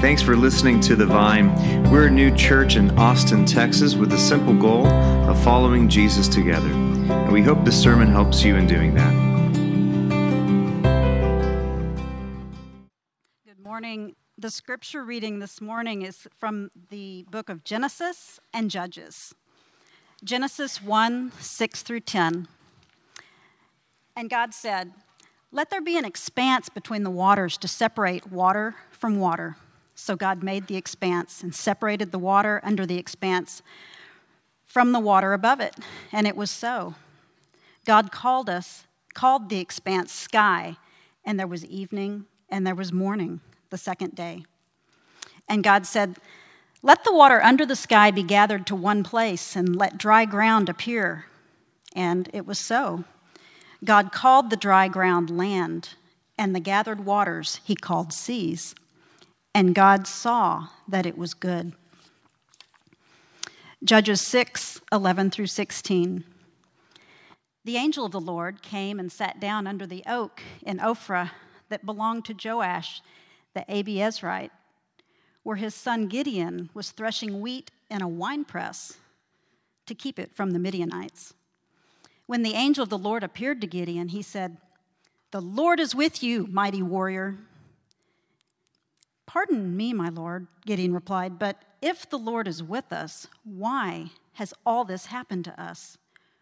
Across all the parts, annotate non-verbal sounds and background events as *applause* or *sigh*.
Thanks for listening to The Vine. We're a new church in Austin, Texas, with the simple goal of following Jesus together. And we hope this sermon helps you in doing that. Good morning. The scripture reading this morning is from the book of Genesis and Judges. Genesis 1 6 through 10. And God said, Let there be an expanse between the waters to separate water from water. So God made the expanse and separated the water under the expanse from the water above it. And it was so. God called us, called the expanse sky, and there was evening and there was morning the second day. And God said, Let the water under the sky be gathered to one place, and let dry ground appear. And it was so. God called the dry ground land, and the gathered waters he called seas. And God saw that it was good. Judges 6 11 through 16. The angel of the Lord came and sat down under the oak in Ophrah that belonged to Joash the Abiezrite, where his son Gideon was threshing wheat in a winepress to keep it from the Midianites. When the angel of the Lord appeared to Gideon, he said, The Lord is with you, mighty warrior. Pardon me, my Lord, Gideon replied, but if the Lord is with us, why has all this happened to us?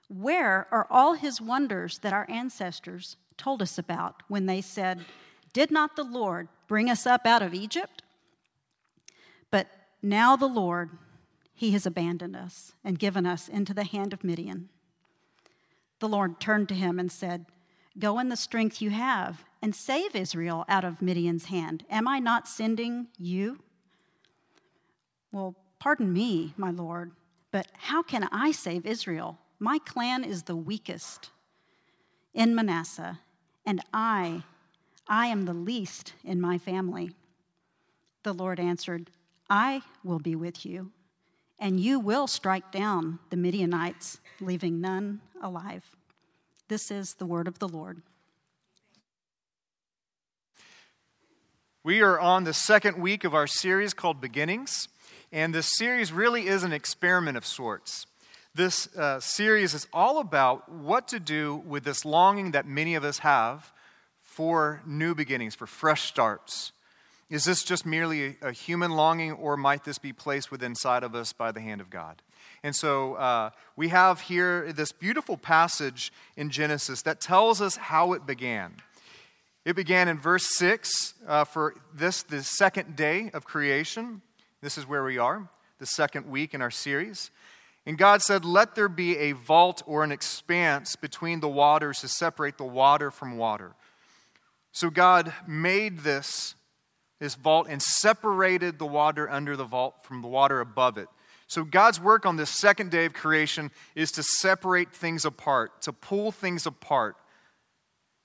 Where are all his wonders that our ancestors told us about when they said, Did not the Lord bring us up out of Egypt? But now the Lord, he has abandoned us and given us into the hand of Midian. The Lord turned to him and said, Go in the strength you have and save Israel out of Midian's hand. Am I not sending you? Well, pardon me, my Lord, but how can I save Israel? My clan is the weakest in Manasseh, and I, I am the least in my family. The Lord answered, I will be with you, and you will strike down the Midianites, leaving none alive. This is the word of the Lord. We are on the second week of our series called Beginnings, and this series really is an experiment of sorts. This uh, series is all about what to do with this longing that many of us have for new beginnings, for fresh starts. Is this just merely a, human longing, or might this be placed within inside of us by the hand of God? And so uh, we have here this beautiful passage in Genesis that tells us how it began. It began in verse 6 uh, for this, the second day of creation. This is where we are, the second week in our series. And God said, Let there be a vault or an expanse between the waters to separate the water from water. So God made this, this vault and separated the water under the vault from the water above it. So, God's work on this second day of creation is to separate things apart, to pull things apart.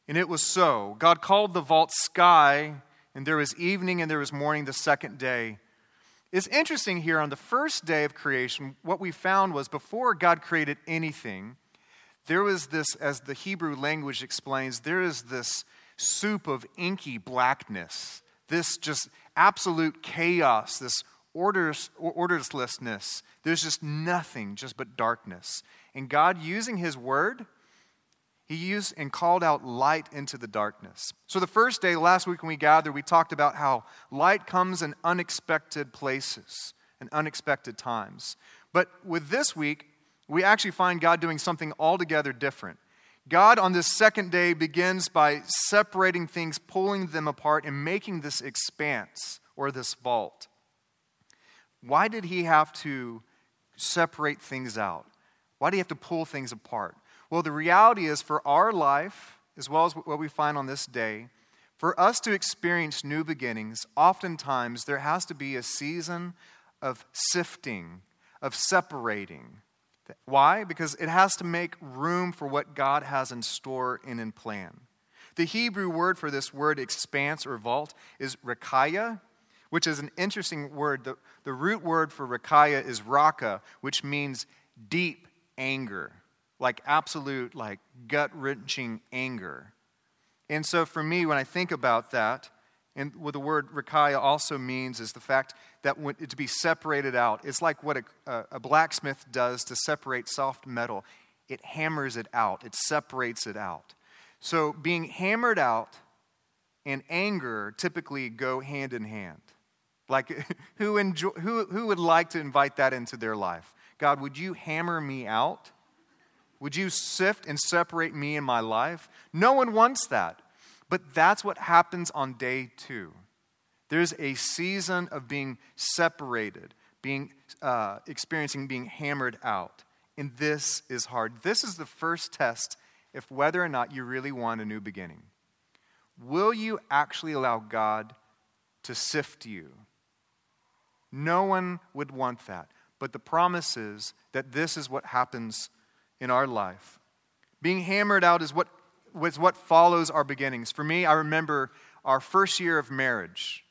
And it was so. God called the vault sky, and there was evening and there was morning the second day. It's interesting here on the first day of creation, what we found was before God created anything, there was this, as the Hebrew language explains, there is this soup of inky blackness, this just absolute chaos, this orders, orderlessness. There's just nothing, just but darkness. And God, using His word, He used and called out light into the darkness. So, the first day, last week when we gathered, we talked about how light comes in unexpected places and unexpected times. But with this week, we actually find God doing something altogether different. God, on this second day, begins by separating things, pulling them apart, and making this expanse or this vault. Why did he have to separate things out? Why do you have to pull things apart? Well, the reality is for our life, as well as what we find on this day, for us to experience new beginnings, oftentimes there has to be a season of sifting, of separating. Why? Because it has to make room for what God has in store and in plan. The Hebrew word for this word, expanse or vault, is rakaya, which is an interesting word. The, the root word for rakaya is raka, which means deep anger, like absolute, like gut wrenching anger. And so for me, when I think about that, And what the word rakaya also means is the fact that when, to be separated out. It's like what a, a blacksmith does to separate soft metal. It hammers it out, it separates it out. So being hammered out and anger typically go hand in hand. Like, *laughs* who, enjoy, who, who would like to invite that into their life? God, would you hammer me out? Would you sift and separate me in my life? No one wants that. But that's what happens on day two. There's a season of being separated, being, uh, experiencing being hammered out. And this is hard. This is the first test if whether or not you really want a new beginning. Will you actually allow God to sift you? No one would want that. But the promise is that this is what happens in our life. Being hammered out is what, is what follows our beginnings. For me, I remember our first year of marriage.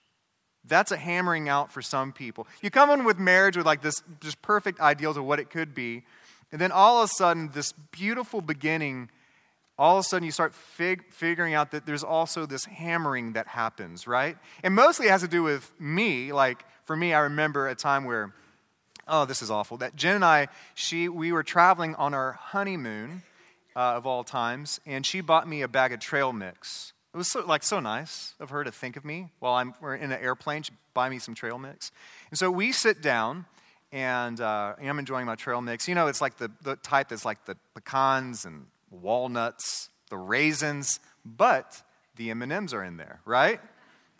That's a hammering out for some people. You come in with marriage with like this just perfect ideals of what it could be, and then all of a sudden, this beautiful beginning all of a sudden you start fig- figuring out that there's also this hammering that happens, right? And mostly it has to do with me. Like, for me, I remember a time where, oh, this is awful. That Jen and I, she, we were traveling on our honeymoon uh, of all times, and she bought me a bag of trail mix. It was so, like so nice of her to think of me while I'm we're in an airplane. She buy me some trail mix, and so we sit down, and uh, I'm enjoying my trail mix. You know, it's like the, the type that's like the pecans and walnuts, the raisins, but the M&Ms are in there, right?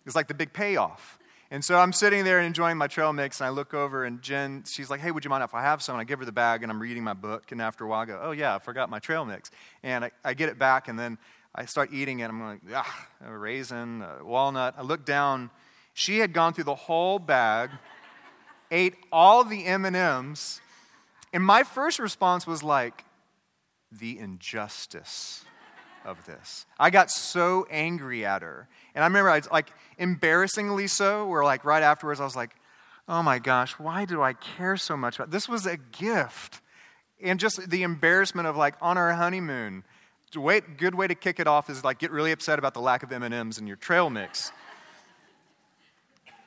It's like the big payoff. And so I'm sitting there enjoying my trail mix, and I look over, and Jen, she's like, "Hey, would you mind if I have some?" And I give her the bag, and I'm reading my book, and after a while, I go, "Oh yeah, I forgot my trail mix," and I, I get it back, and then I start eating it. I'm like, "Ah, a raisin, a walnut." I look down. She had gone through the whole bag, *laughs* ate all the M&Ms, and my first response was like, the injustice of this. I got so angry at her. And I remember, I was like, embarrassingly so, where like right afterwards, I was like, oh my gosh, why do I care so much about this? Was a gift. And just the embarrassment of like on our honeymoon, wait, good way to kick it off is like get really upset about the lack of M&Ms in your trail mix.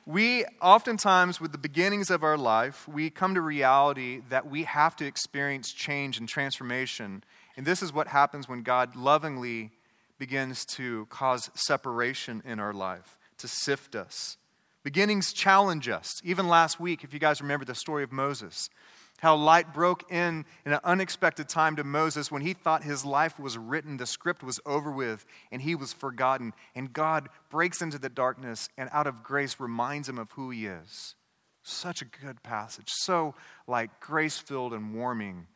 we oftentimes, with the beginnings of our life, we come to reality that we have to experience change and transformation and this is what happens when God lovingly begins to cause separation in our life, to sift us. Beginnings challenge us. Even last week, if you guys remember the story of Moses, how light broke in in an unexpected time to Moses when he thought his life was written, the script was over with, and he was forgotten. And God breaks into the darkness and out of grace reminds him of who he is. Such a good passage. So like grace filled and warming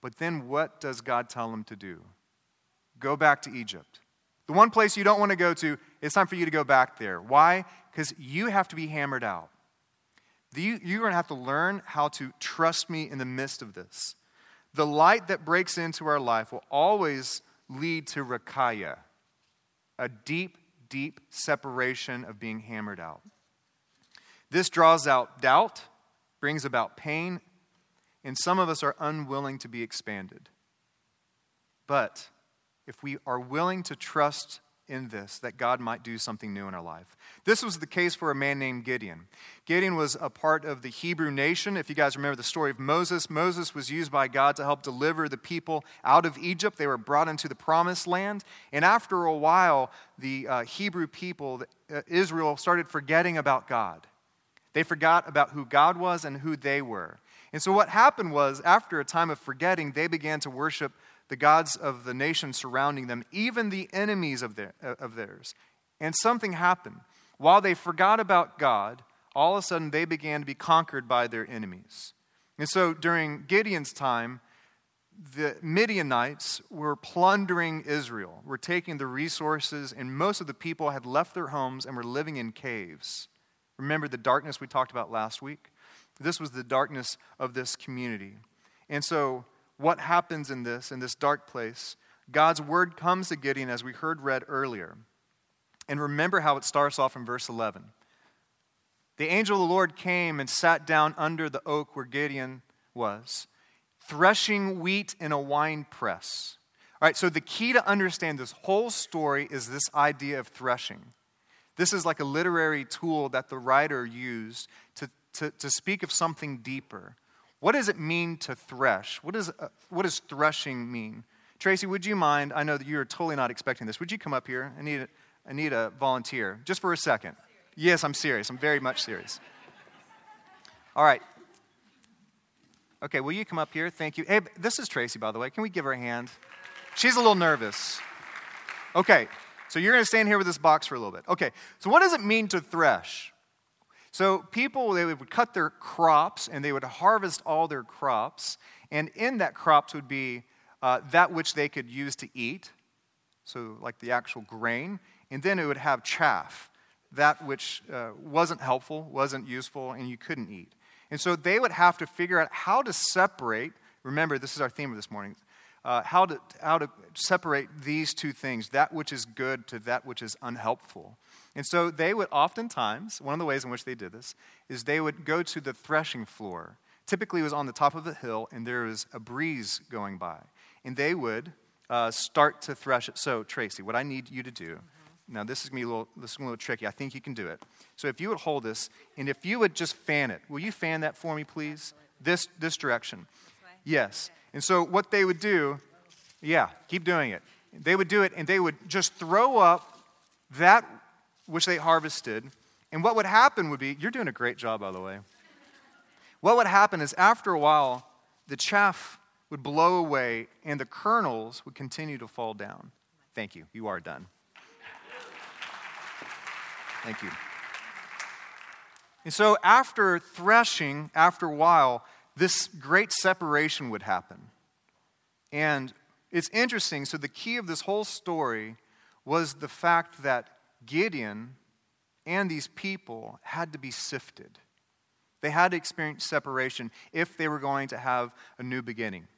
but then what does God tell him to do? Go back to Egypt. The one place you don't want to go to, it's time for you to go back there. Why? Because you have to be hammered out. You're going to have to learn how to trust me in the midst of this. The light that breaks into our life will always lead to rakaya, a deep, deep separation of being hammered out. This draws out doubt, brings about pain, and some of us are unwilling to be expanded. But if we are willing to trust in this, that God might do something new in our life. This was the case for a man named Gideon. Gideon was a part of the Hebrew nation. If you guys remember the story of Moses, Moses was used by God to help deliver the people out of Egypt. They were brought into the promised land. And after a while, the uh, Hebrew people, uh, Israel, started forgetting about God. They forgot about who God was and who they were. And so, what happened was, after a time of forgetting, they began to worship the gods of the nation surrounding them, even the enemies of, their, uh, of theirs. And something happened. While they forgot about God, all of a sudden they began to be conquered by their enemies. And so, during Gideon's time, the Midianites were plundering Israel, were taking the resources, and most of the people had left their homes and were living in caves. Remember the darkness we talked about last week? This was the darkness of this community. And so, what happens in this, in this dark place? God's word comes to Gideon, as we heard read earlier. And remember how it starts off in verse 11. The angel of the Lord came and sat down under the oak where Gideon was, threshing wheat in a wine press. All right, so the key to understand this whole story is this idea of threshing. This is like a literary tool that the writer used to, to, to speak of something deeper. What does it mean to thresh? What, is, uh, what does threshing mean? Tracy, would you mind? I know that you're totally not expecting this. Would you come up here? I need I need a volunteer just for a second. Yes, I'm serious. I'm very much serious. All right. Okay, will you come up here? Thank you. Hey, this is Tracy, by the way. Can we give her a hand? She's a little nervous. Okay, so you're going to stand here with this box for a little bit. Okay, so what does it mean to thresh? So people, they would cut their crops and they would harvest all their crops. And in that crops would be uh, that which they could use to eat, so like the actual grain. And then it would have chaff, that which uh, wasn't helpful, wasn't useful, and you couldn't eat. And so they would have to figure out how to separate. Remember, this is our theme of this morning. Uh, how, to, how to separate these two things, that which is good to that which is unhelpful. And so they would oftentimes, one of the ways in which they did this, is they would go to the threshing floor. Typically, it was on the top of a hill, and there was a breeze going by. And they would uh, start to thresh it. So, Tracy, what I need you to do now, this is going to be a little, this is a little tricky. I think you can do it. So, if you would hold this, and if you would just fan it, will you fan that for me, please? This, this direction. Yes. And so, what they would do, yeah, keep doing it. They would do it, and they would just throw up that which they harvested. And what would happen would be, you're doing a great job, by the way. What would happen is, after a while, the chaff would blow away, and the kernels would continue to fall down. Thank you. You are done. Thank you. And so, after threshing, after a while, this great separation would happen. And it's interesting. So, the key of this whole story was the fact that Gideon and these people had to be sifted. They had to experience separation if they were going to have a new beginning.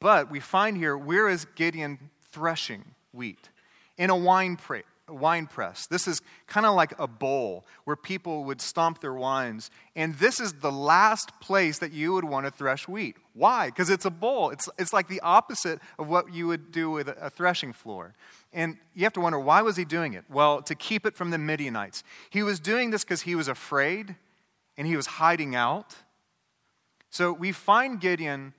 But we find here, where is Gideon threshing wheat? In a wine wine press. This is kind of like a bowl where people would stomp their wines. And this is the last place that you would want to thresh wheat. Why? Because it's a bowl. It's, it's like the opposite of what you would do with a, a threshing floor. And you have to wonder, why was he doing it? Well, to keep it from the Midianites. He was doing this because he was afraid and he was hiding out. So we find Gideon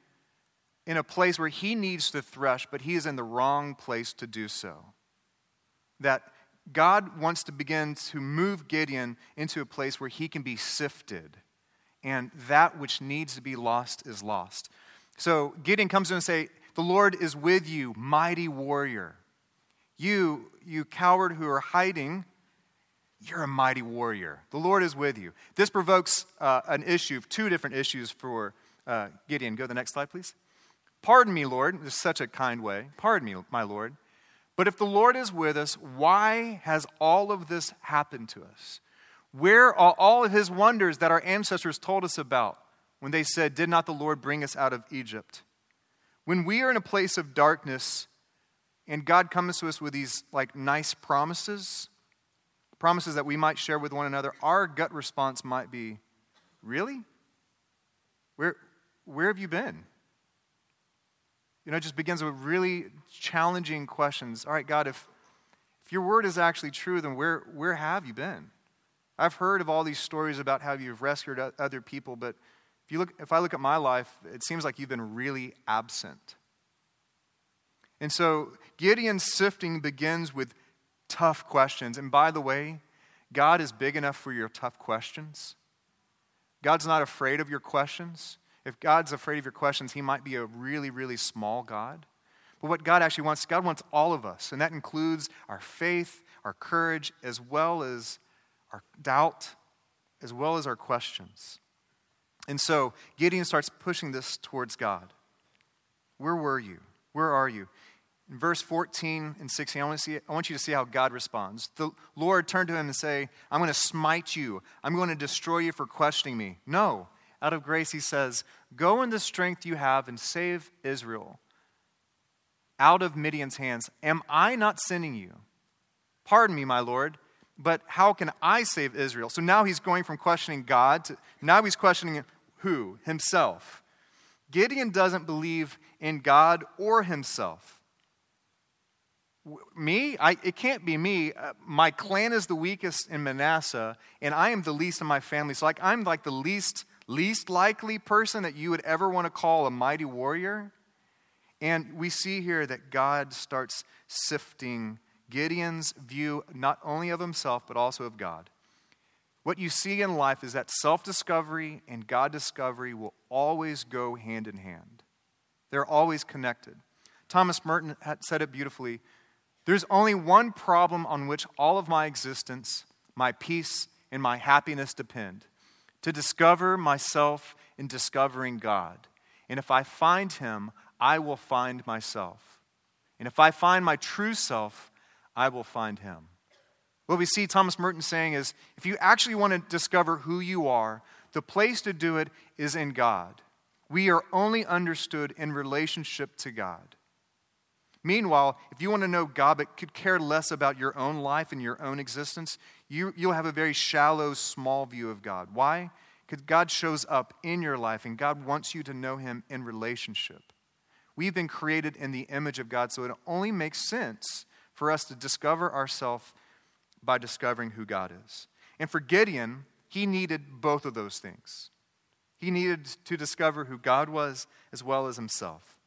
in a place where he needs to thresh, but he is in the wrong place to do so. That God wants to begin to move Gideon into a place where he can be sifted, and that which needs to be lost is lost. So Gideon comes in and say, "The Lord is with you, mighty warrior. You, you coward who are hiding, you're a mighty warrior. The Lord is with you." This provokes uh, an issue, two different issues for uh, Gideon. Go to the next slide, please. Pardon me, Lord. This is such a kind way. Pardon me, my Lord. But if the Lord is with us, why has all of this happened to us? Where are all of his wonders that our ancestors told us about when they said, Did not the Lord bring us out of Egypt? When we are in a place of darkness and God comes to us with these like nice promises, promises that we might share with one another, our gut response might be, Really? Where, where have you been? You know, it just begins with really challenging questions. All right, God, if, if your word is actually true, then where, where have you been? I've heard of all these stories about how you've rescued other people, but if, you look, if I look at my life, it seems like you've been really absent. And so Gideon's sifting begins with tough questions. And by the way, God is big enough for your tough questions. God's not afraid of your questions. If God's afraid of your questions, he might be a really, really small God. But what God actually wants, God wants all of us, and that includes our faith, our courage, as well as our doubt, as well as our questions. And so Gideon starts pushing this towards God. Where were you? Where are you? In verse 14 and 16, I want, see, I want you to see how God responds. The Lord turned to him and say, I'm going to smite you. I'm going to destroy you for questioning me. No, out of grace, he says, Go in the strength you have and save Israel out of Midian's hands. Am I not sending you? Pardon me, my Lord, but how can I save Israel? So now he's going from questioning God to now he's questioning who? Himself. Gideon doesn't believe in God or himself. me? I, it can't be me. Uh, my clan is the weakest in Manasseh, and I am the least in my family. So, like, I'm like the least, least likely person that you would ever want to call a mighty warrior. And we see here that God starts sifting Gideon's view not only of himself, but also of God. What you see in life is that self discovery and God discovery will always go hand in hand, they're always connected. Thomas Merton said it beautifully there's only one problem on which all of my existence, my peace, and my happiness depend to discover myself in discovering God. And if I find Him, I will find myself. And if I find my true self, I will find Him. What we see Thomas Merton saying is if you actually want to discover who you are, the place to do it is in God. We are only understood in relationship to God. Meanwhile, if you want to know God but could care less about your own life and your own existence, you, you'll have a very shallow, small view of God. Why? Because God shows up in your life and God wants you to know Him in relationship. We've been created in the image of God, so it only makes sense for us to discover ourselves by discovering who God is. And for Gideon, he needed both of those things. He needed to discover who God was as well as himself.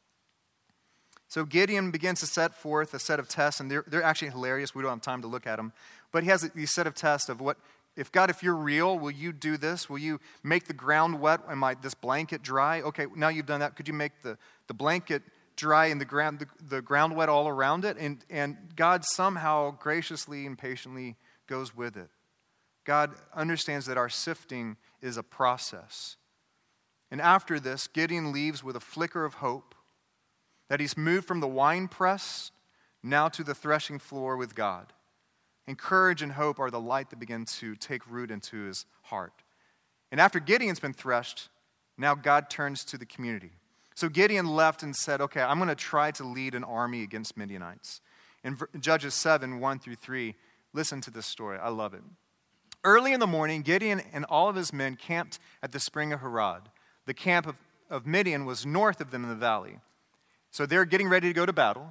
So Gideon begins to set forth a set of tests, and they're, they're actually hilarious. We don't have time to look at them. But he has a set of tests of what, if God, if you're real, will you do this? Will you make the ground wet and my, this blanket dry? Okay, now you've done that. Could you make the, the blanket dry and the ground, the, the ground wet all around it? And, and God somehow graciously and patiently goes with it. God understands that our sifting is a process. And after this, Gideon leaves with a flicker of hope that he's moved from the wine press now to the threshing floor with God. And courage and hope are the light that begin to take root into his heart. And after Gideon's been threshed, now God turns to the community. So Gideon left and said, Okay, I'm going to try to lead an army against Midianites. In Judges 7 1 through 3, listen to this story. I love it. Early in the morning, Gideon and all of his men camped at the spring of Harod. The camp of, of Midian was north of them in the valley. So they're getting ready to go to battle.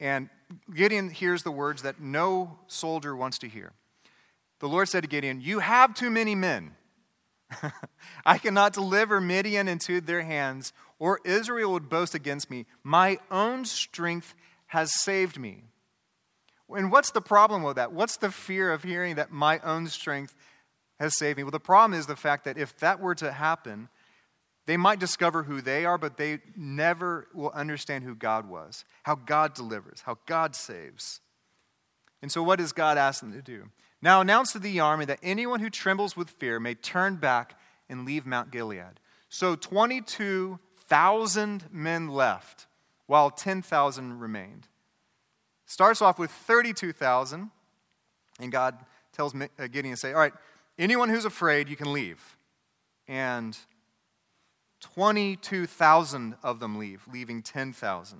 And, Gideon hears the words that no soldier wants to hear. The Lord said to Gideon, You have too many men. *laughs* I cannot deliver Midian into their hands, or Israel would boast against me. My own strength has saved me. And what's the problem with that? What's the fear of hearing that my own strength has saved me? Well, the problem is the fact that if that were to happen, they might discover who they are, but they never will understand who God was, how God delivers, how God saves. And so, what does God ask them to do? Now announce to the army that anyone who trembles with fear may turn back and leave Mount Gilead. So, 22,000 men left, while 10,000 remained. Starts off with 32,000, and God tells uh, Gideon say, All right, anyone who's afraid, you can leave. And 22,000 of them leave, leaving 10,000.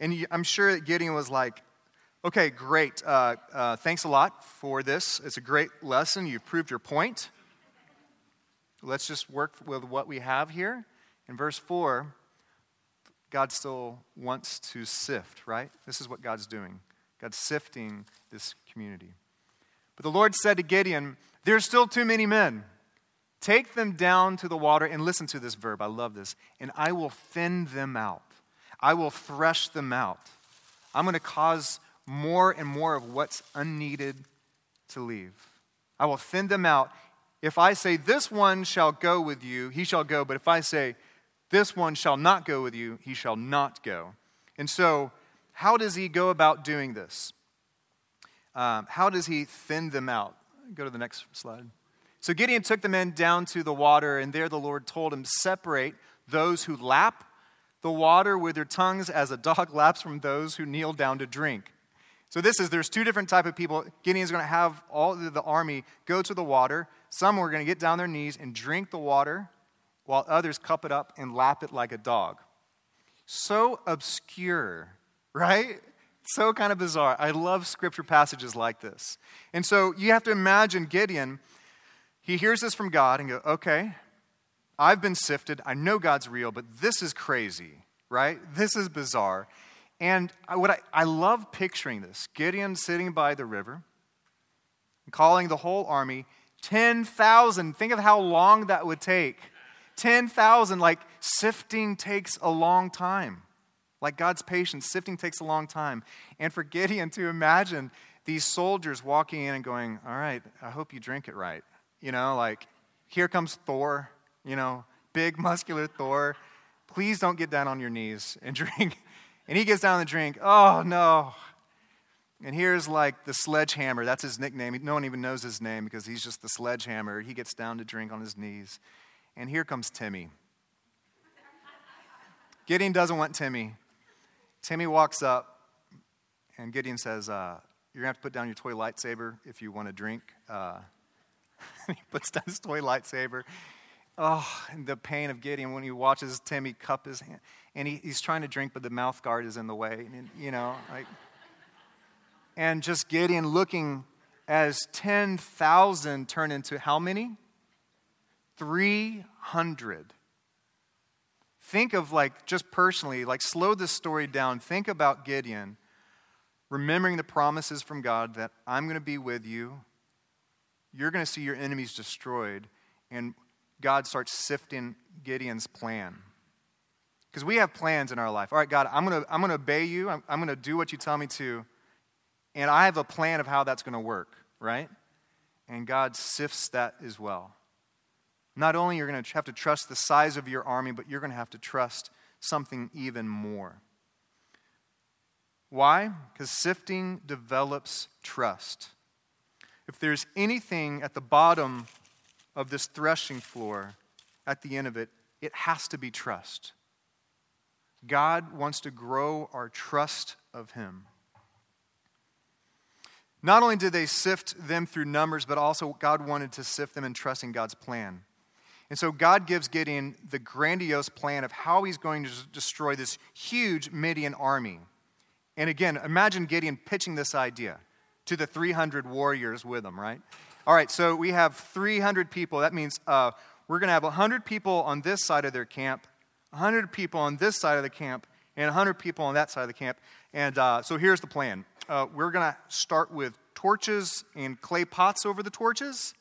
And I'm sure Gideon was like, okay, great. Uh, uh, thanks a lot for this. It's a great lesson. You've proved your point. Let's just work with what we have here. In verse 4, God still wants to sift, right? This is what God's doing. God's sifting this community. But the Lord said to Gideon, There's still too many men. Take them down to the water, and listen to this verb. I love this. And I will thin them out. I will thresh them out. I'm going to cause more and more of what's unneeded to leave. I will thin them out. If I say, This one shall go with you, he shall go. But if I say, This one shall not go with you, he shall not go. And so, how does he go about doing this? Um, how does he thin them out? Go to the next slide. So Gideon took the men down to the water, and there the Lord told him, Separate those who lap the water with their tongues as a dog *laughs* laps from those who kneel down to drink. So this is there's two different type of people. Gideon's going to have all the army go to the water. Some are going to get down their knees and drink the water, while others cup it up and lap it like a dog. So obscure, *laughs* right? So kind of bizarre. I love scripture passages like this. And so you have to imagine Gideon he hears this from God and go, okay, I've been sifted. I know God's real, but this is crazy, right? This is bizarre. And what I, I love picturing this Gideon sitting by the river, calling the whole army, 10,000. Think of how long that would take. 10,000, like sifting takes a long time. Like God's patience, sifting takes a long time. And for Gideon to imagine these soldiers walking in and going, All right, I hope you drink it right. You know, like, here comes Thor, you know, big *laughs* muscular Thor. Please don't get down on your knees and *laughs* drink. And he gets down and drink. Oh, no. And here's like the sledgehammer. That's his nickname. No one even knows his name because he's just the sledgehammer. He gets down to drink on his knees. And here comes Timmy. Gideon doesn't want Timmy. Timmy walks up, and Gideon says, uh, You're going to have to put down your toy lightsaber if you want to drink. Uh, *laughs* he puts down his toy lightsaber. Oh, the pain of Gideon when he watches Timmy cup his hand. And he, he's trying to drink, but the mouth guard is in the way. And, you know, like. And just Gideon looking as 10,000 turn into how many? 300. Think of, like, just personally, like, slow this story down. Think about Gideon remembering the promises from God that I'm going to be with you. You're going to see your enemies destroyed. And God starts sifting Gideon's plan. Because we have plans in our life. All right, God, I'm going to, I'm to obey you. I'm, I'm going to do what you tell me to. And I have a plan of how that's going to work, right? And God sifts that as well. Not only you're going to have to trust the size of your army, but you're going to have to trust something even more. Why? Because sifting develops trust. If there's anything at the bottom of this threshing floor, at the end of it, it has to be trust. God wants to grow our trust of Him. Not only did they sift them through numbers, but also God wanted to sift them in trusting God's plan. And so God gives Gideon the grandiose plan of how he's going to destroy this huge Midian army. And again, imagine Gideon pitching this idea to the 300 warriors with them, right? All right, so we have 300 people. That means uh, we're going to have 100 people on this side of their camp, 100 people on this side of the camp, and 100 people on that side of the camp. And uh, so here's the plan uh, we're going to start with torches and clay pots over the torches.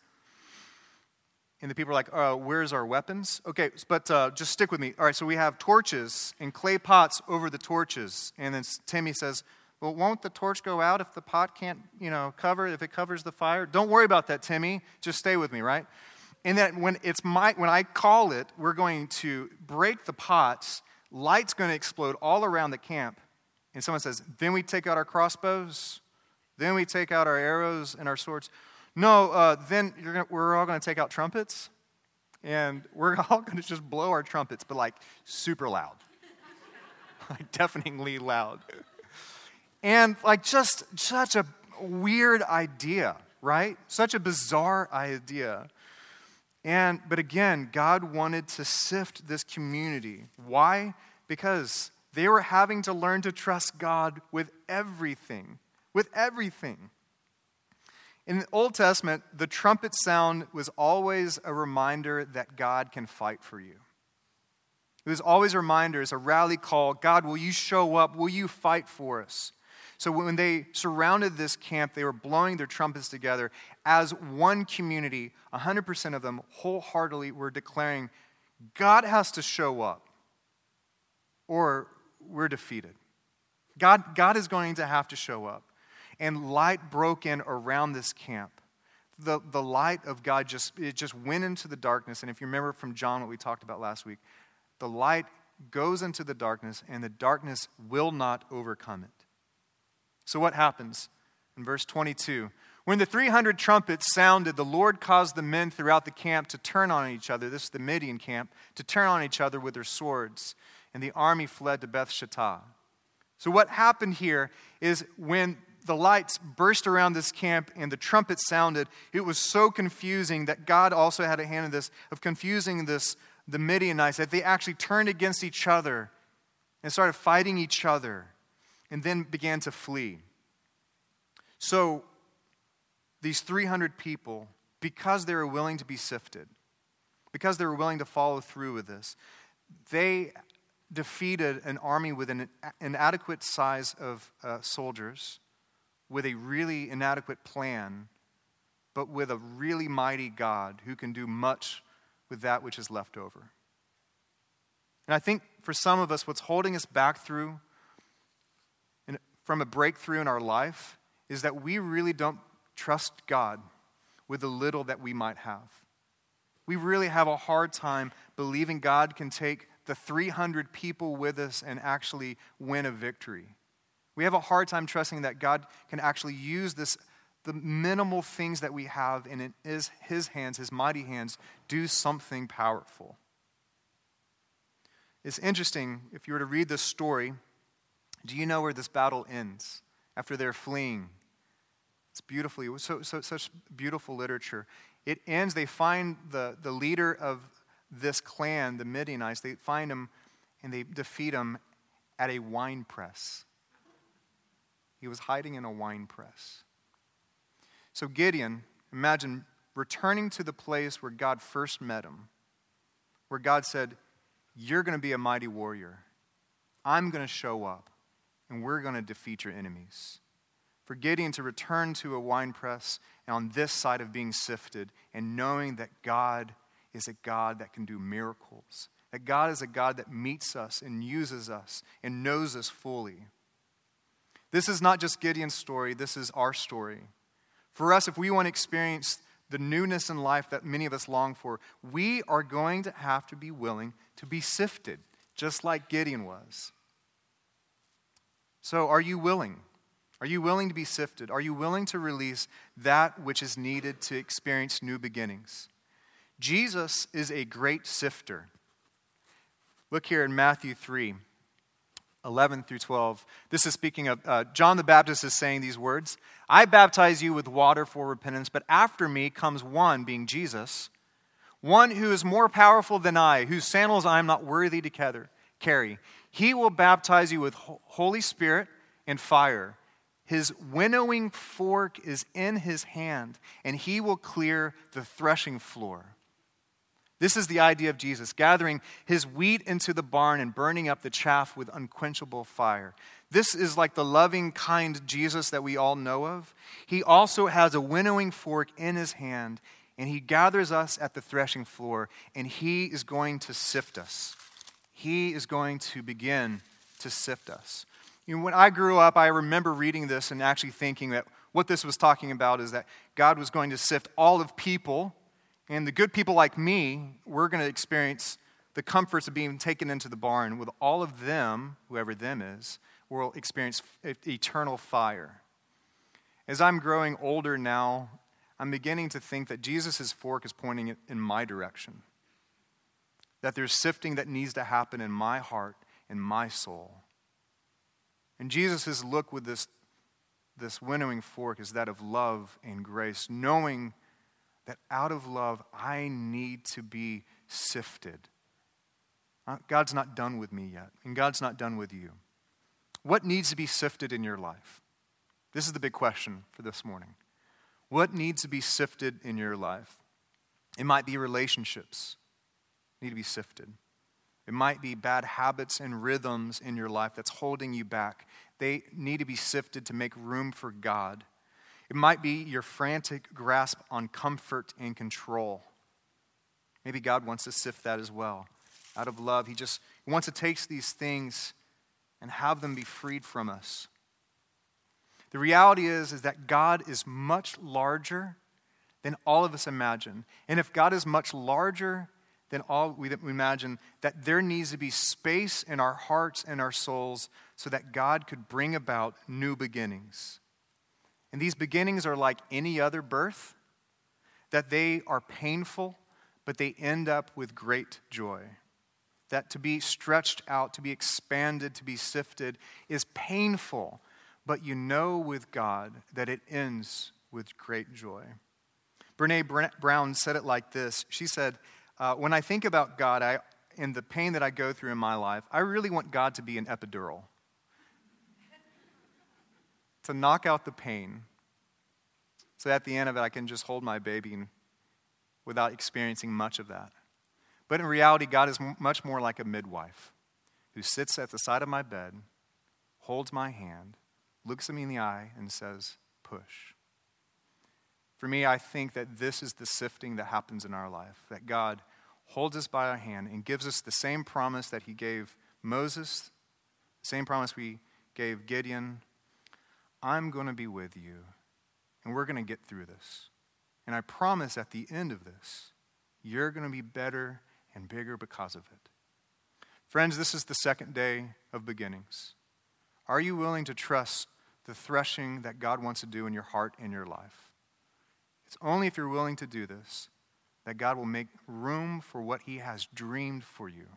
And the people are like, uh, where's our weapons? Okay, but uh, just stick with me. All right, so we have torches and clay pots over the torches. And then Timmy says, well, won't the torch go out if the pot can't, you know, cover, if it covers the fire? Don't worry about that, Timmy. Just stay with me, right? And then when it's my, when I call it, we're going to break the pots. Light's going to explode all around the camp. And someone says, then we take out our crossbows. Then we take out our arrows and our swords. No, uh, then gonna, we're all going to take out trumpets and we're *laughs* all going to just blow our trumpets, but like super loud, *laughs* like deafeningly loud. And like just such a weird idea, right? Such a bizarre idea. And but again, God wanted to sift this community. Why? Because they were having to learn to trust God with everything. With everything. In the Old Testament, the trumpet sound was always a reminder that God can fight for you. It was always a reminder, it's a rally call God, will you show up? Will you fight for us? So when they surrounded this camp, they were blowing their trumpets together as one community. 100% of them wholeheartedly were declaring, God has to show up, or we're defeated. God, God is going to have to show up and light broke in around this camp. The, the light of God just, it just went into the darkness. And if you remember from John what we talked about last week, the light goes into the darkness, and the darkness will not overcome it. So, what happens? In verse 22, when the 300 trumpets sounded, the Lord caused the men throughout the camp to turn on each other. This is the Midian camp, to turn on each other with their swords. And the army fled to Beth Shittah. So, what happened here is when the lights burst around this camp and the trumpet sounded, it was so confusing that God also had a hand in this, of confusing this, the Midianites, that they actually turned against each other and started fighting each other and then began to flee. So, these 300 people, because they were willing to be sifted, because they were willing to follow through with this, they defeated an army with an inadequate size of uh, soldiers, with a really inadequate plan, but with a really mighty God who can do much with that which is left over. And I think for some of us, what's holding us back through from a breakthrough in our life is that we really don't trust God with the little that we might have. We really have a hard time believing God can take the 300 people with us and actually win a victory. We have a hard time trusting that God can actually use this the minimal things that we have in his, his hands, his mighty hands, do something powerful. It's interesting, if you were to read this story, do you know where this battle ends after they're fleeing? It's beautifully, so, so, such beautiful literature. It ends, they find the, the leader of this clan, the Midianites, they find him and they defeat him at a wine press. He was hiding in a wine press. So Gideon, imagine returning to the place where God first met him, where God said, You're going to be a mighty warrior. I'm going to show up, and we're going to defeat your enemies. For Gideon to return to a wine press and on this side of being sifted and knowing that God is a God that can do miracles, that God is a God that meets us and uses us and knows us fully. This is not just Gideon's story, this is our story. For us, if we want to experience the newness in life that many of us long for, we are going to have to be willing to be sifted, just like Gideon was. So, are you willing? Are you willing to be sifted? Are you willing to release that which is needed to experience new beginnings? Jesus is a great sifter. Look here in Matthew 3. 11 through 12. This is speaking of uh, John the Baptist is saying these words I baptize you with water for repentance, but after me comes one, being Jesus, one who is more powerful than I, whose sandals I am not worthy to carry. He will baptize you with Holy Spirit and fire. His winnowing fork is in his hand, and he will clear the threshing floor this is the idea of Jesus gathering his wheat into the barn and burning up the chaff with unquenchable fire. This is like the loving, kind Jesus that we all know of. He also has a winnowing fork in his hand, and he gathers us at the threshing floor, and he is going to sift us. He is going to begin to sift us. You know, when I grew up, I remember reading this and actually thinking that what this was talking about is that God was going to sift all of people and the good people like me, we're going to experience the comforts of being taken into the barn with all of them, whoever them is, will experience eternal fire. As I'm growing older now, I'm beginning to think that Jesus' fork is pointing in my direction. That there's sifting that needs to happen in my heart and my soul. And Jesus' look with this, this winnowing fork is that of love and grace, knowing that out of love, I need to be sifted. Uh, God's not done with me yet, and God's not done with you. What needs to be sifted in your life? This is the big question for this morning. What needs to be sifted in your life? It might be relationships need to be sifted. It might be bad habits and rhythms in your life that's holding you back. They need to be sifted to make room for God it might be your frantic grasp on comfort and control. Maybe God wants to sift that as well. Out of love, He just wants to take these things and have them be freed from us. The reality is, is that God is much larger than all of us imagine. And if God is much larger than all we imagine, that there needs to be space in our hearts and our souls so that God could bring about new beginnings. And these beginnings are like any other birth, that they are painful, but they end up with great joy. That to be stretched out, to be expanded, to be sifted is painful, but you know with God that it ends with great joy. Brene Brown said it like this She said, uh, When I think about God I, and the pain that I go through in my life, I really want God to be an epidural to knock out the pain so at the end of it, I can just hold my baby without experiencing much of that. But in reality, God is much more like a midwife who sits at the side of my bed, holds my hand, looks at me in the eye, and says, Push. For me, I think that this is the sifting that happens in our life, that God holds us by our hand and gives us the same promise that He gave Moses, the same promise we gave Gideon I'm going to be with you, and we're going to get through this. And I promise at the end of this, you're going to be better and bigger because of it. Friends, this is the second day of beginnings. Are you willing to trust the threshing that God wants to do in your heart and your life? It's only if you're willing to do this that God will make room for what He has dreamed for you.